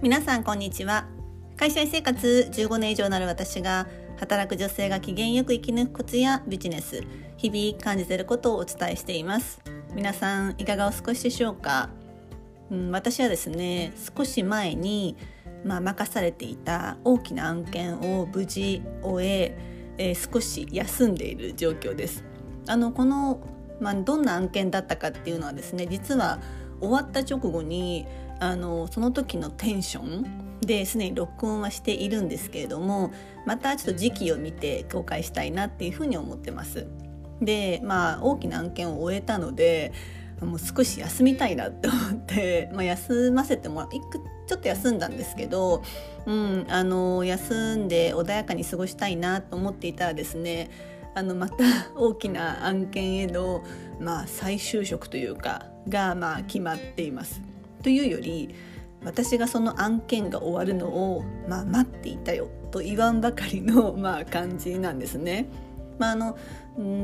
皆さんこんにちは。会社員生活15年以上なる私が働く女性が機嫌よく生き抜くコツやビジネス日々感じていることをお伝えしています。皆さんいかがお過ごしでしょうか、うん、私はですね少し前にまあ、任されていた大きな案件を無事終ええー、少し休んでいる状況です。あのこの、まあ、どんな案件だったかっていうのはですね実は終わった直後にあのその時のテンションですでに録音はしているんですけれどもまたちょっと時期を見て公開したいなっていうふうに思ってます。でまあ大きな案件を終えたのでもう少し休みたいなって思って、まあ、休ませてもらいくちょっと休んだんですけど、うん、あの休んで穏やかに過ごしたいなと思っていたらですねあのまた 大きな案件への、まあ、再就職というかが、まあ、決まっています。というより私がその案件が終わるのを、まあ、待っていたよと言わんばかりの、まあ、感じなんですね。まあ、あの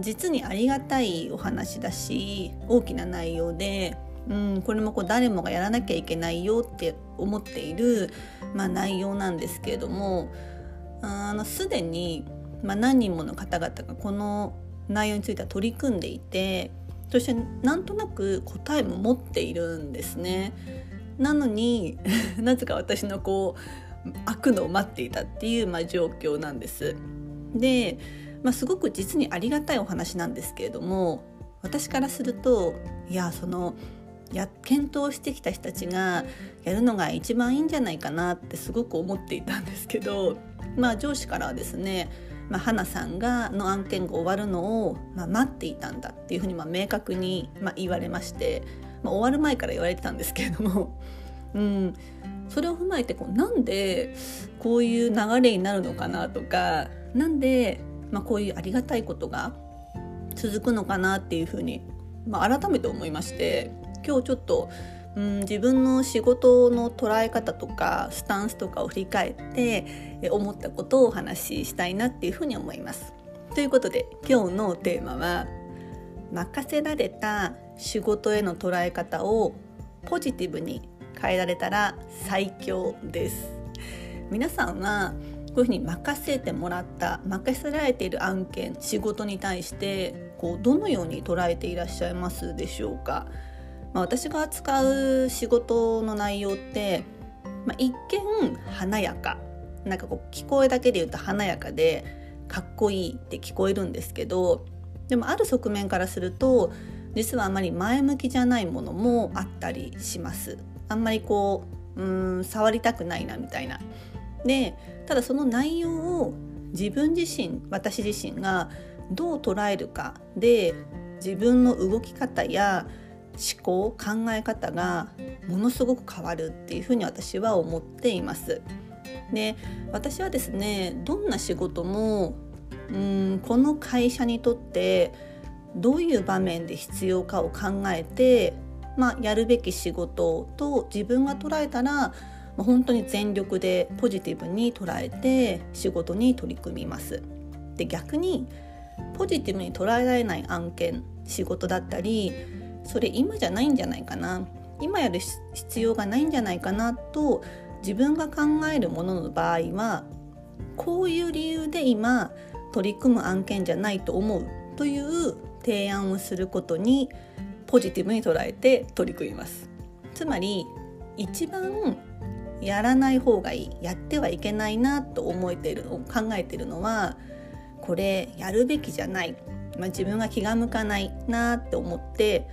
実にありがたいお話だし大きな内容で、うん、これもこう誰もがやらなきゃいけないよって思っている、まあ、内容なんですけれどもあのすでに、まあ、何人もの方々がこの内容については取り組んでいてそしてなんとなく答えも持っているんですね。なのに なぜか私のこう開くのを待っていたっていう、まあ、状況なんです。でまあ、すごく実にありがたいお話なんですけれども私からするといやそのや検討してきた人たちがやるのが一番いいんじゃないかなってすごく思っていたんですけど、まあ、上司からはですね、まあ、花さんがの案件が終わるのを、まあ、待っていたんだっていうふうにまあ明確にまあ言われまして、まあ、終わる前から言われてたんですけれども、うん、それを踏まえてこうなんでこういう流れになるのかなとかなんでまあ、こういうありがたいことが続くのかなっていうふうに、まあ、改めて思いまして今日ちょっと、うん、自分の仕事の捉え方とかスタンスとかを振り返って思ったことをお話ししたいなっていうふうに思います。ということで今日のテーマは任せられた仕事への捉え方をポジティブに変えられたら最強です。皆さんはこういうふうに任せてもらった任せられている案件仕事に対してこうどのように捉えていらっしゃいますでしょうか、まあ、私が扱う仕事の内容って、まあ、一見華やかなんかこう聞こえだけで言うと華やかでかっこいいって聞こえるんですけどでもある側面からすると実はあまり前向きじゃないものもあったりします。あんまりこううん触りたくないなみたいなでただその内容を自分自身私自身がどう捉えるかで自分の動き方や思考考え方がものすごく変わるっていうふうに私は思っています。で私はですねどんな仕事もうんこの会社にとってどういう場面で必要かを考えて、まあ、やるべき仕事と自分が捉えたら本当に全力でポジティブに捉えて仕事に取り組みます。で逆にポジティブに捉えられない案件仕事だったりそれ今じゃないんじゃないかな。今やる必要がないんじゃないかなと自分が考えるものの場合はこういう理由で今取り組む案件じゃないと思う。という提案をすることにポジティブに捉えて取り組みます。つまり一番やらない方がいいやってはいけないなと思えている考えているのはこれやるべきじゃない、まあ、自分が気が向かないなって思って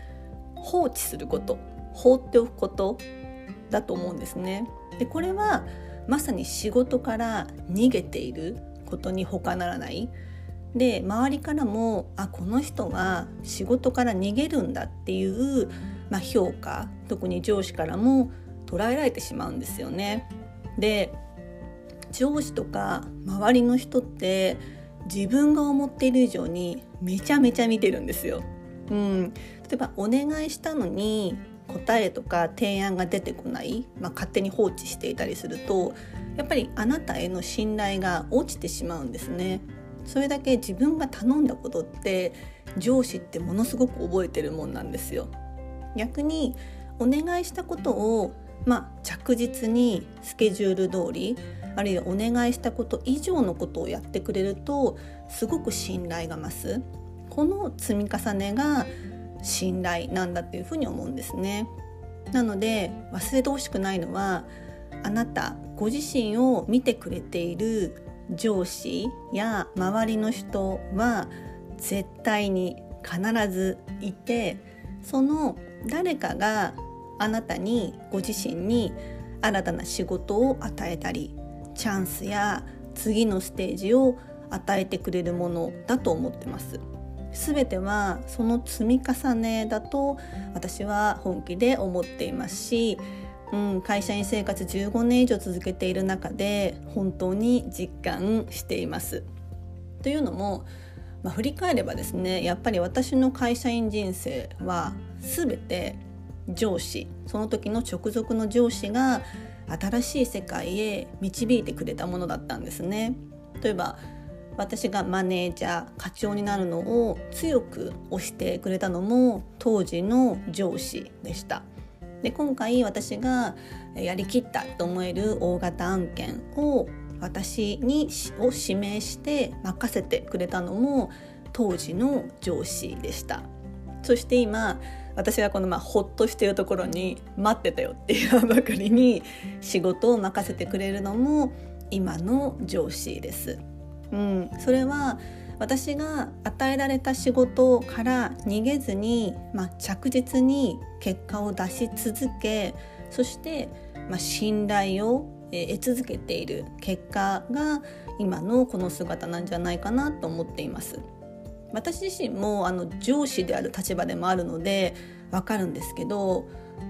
放置すること放っておくことだと思うんですね。でこれはまさに仕事から逃げていることに他ならない。で周りからもあこの人は仕事から逃げるんだっていう、まあ、評価特に上司からも捉えられてしまうんですよね。で上司とか周りの人って自分が思っている以上にめちゃめちゃ見てるんですよ。うん、例えばお願いしたのに答えとか提案が出てこない、まあ、勝手に放置していたりするとやっぱりあなたへの信頼が落ちてしまうんですね。それだけ自分が頼んだことって上司ってものすごく覚えてるもんなんですよ。逆にお願いしたことをまあ、着実にスケジュール通りあるいはお願いしたこと以上のことをやってくれるとすごく信頼が増すこの積み重ねが信頼なんだっていうふうに思うんですね。なので忘れてほしくないのはあなたご自身を見てくれている上司や周りの人は絶対に必ずいてその誰かがあなたにご自身に新たな仕事を与えたりチャンスや次のステージを与えてくれるものだと思ってます。すべてはその積み重ねだと私は本気で思っていますし、うん、会社員生活15年以上続けている中で本当に実感しています。というのも、まあ、振り返ればですねやっぱり私の会社員人生は全て上司その時の直属の上司が新しい世界へ導いてくれたものだったんですね。例えば私がマネージャー課長になるのを強く推してくれたのも当時の上司でした。で今回私がやりきったと思える大型案件を私にを指名して任せてくれたのも当時の上司でしたそして今私はこのまあほっとしてるところに待ってたよって言わばかりに仕事を任せてくれるのも今の上司です。うん、それは私が与えられた仕事から逃げずに、まあ、着実に結果を出し続けそして、まあ、信頼を得続けている結果が今のこの姿なんじゃないかなと思っています。私自身もあの上司である立場でもあるのでわかるんですけど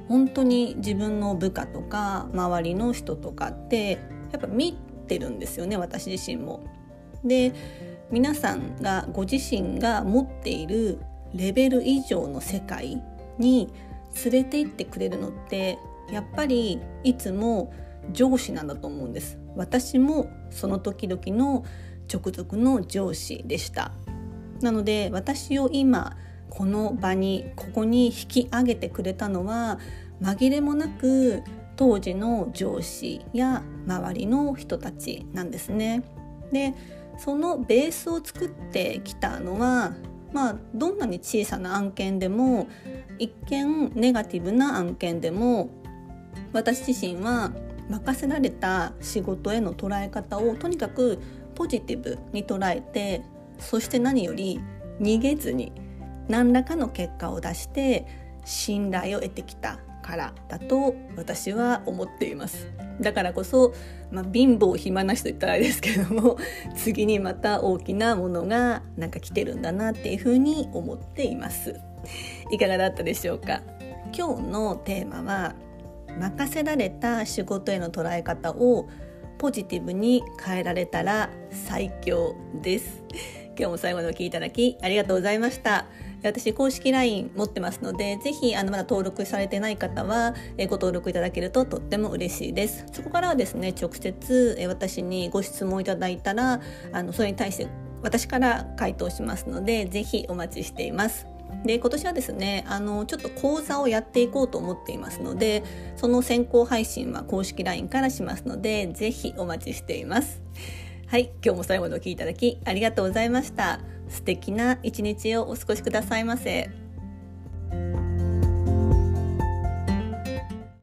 本当に自分の部下とか周りの人とかってやっぱ見てるんですよね私自身も。で皆さんがご自身が持っているレベル以上の世界に連れて行ってくれるのってやっぱりいつも上司なんだと思うんです私もその時々の直属の上司でしたなので私を今この場にここに引き上げてくれたのは紛れもなく当時の上司や周りの人たちなんですね。でそのベースを作ってきたのはまあどんなに小さな案件でも一見ネガティブな案件でも私自身は任せられた仕事への捉え方をとにかくポジティブに捉えてそして何より逃げずに何らかの結果を出して信頼を得てきたからだと私は思っています。だからこそ、まあ、貧乏暇なしと言ったらあれですけども 次にまた大きなものがなんか来てるんだなっていうふうに思っています。いかがだったでしょうか？今日のテーマは任せられた仕事への捉え方をポジティブに変えられたら最強です。今日も最後までお聴きいただきありがとうございました。私公式 LINE 持ってますのでぜひあのまだ登録されてない方はご登録いただけるととっても嬉しいです。そこからはですね直接私にご質問いただいたらあのそれに対して私から回答しますのでぜひお待ちしています。で今年はですねあのちょっと講座をやっていこうと思っていますのでその先行配信は公式 LINE からしますのでぜひお待ちしています。はい今日も最後までお聴きいただきありがとうございました。素敵な一日をお過ごしくださいませ。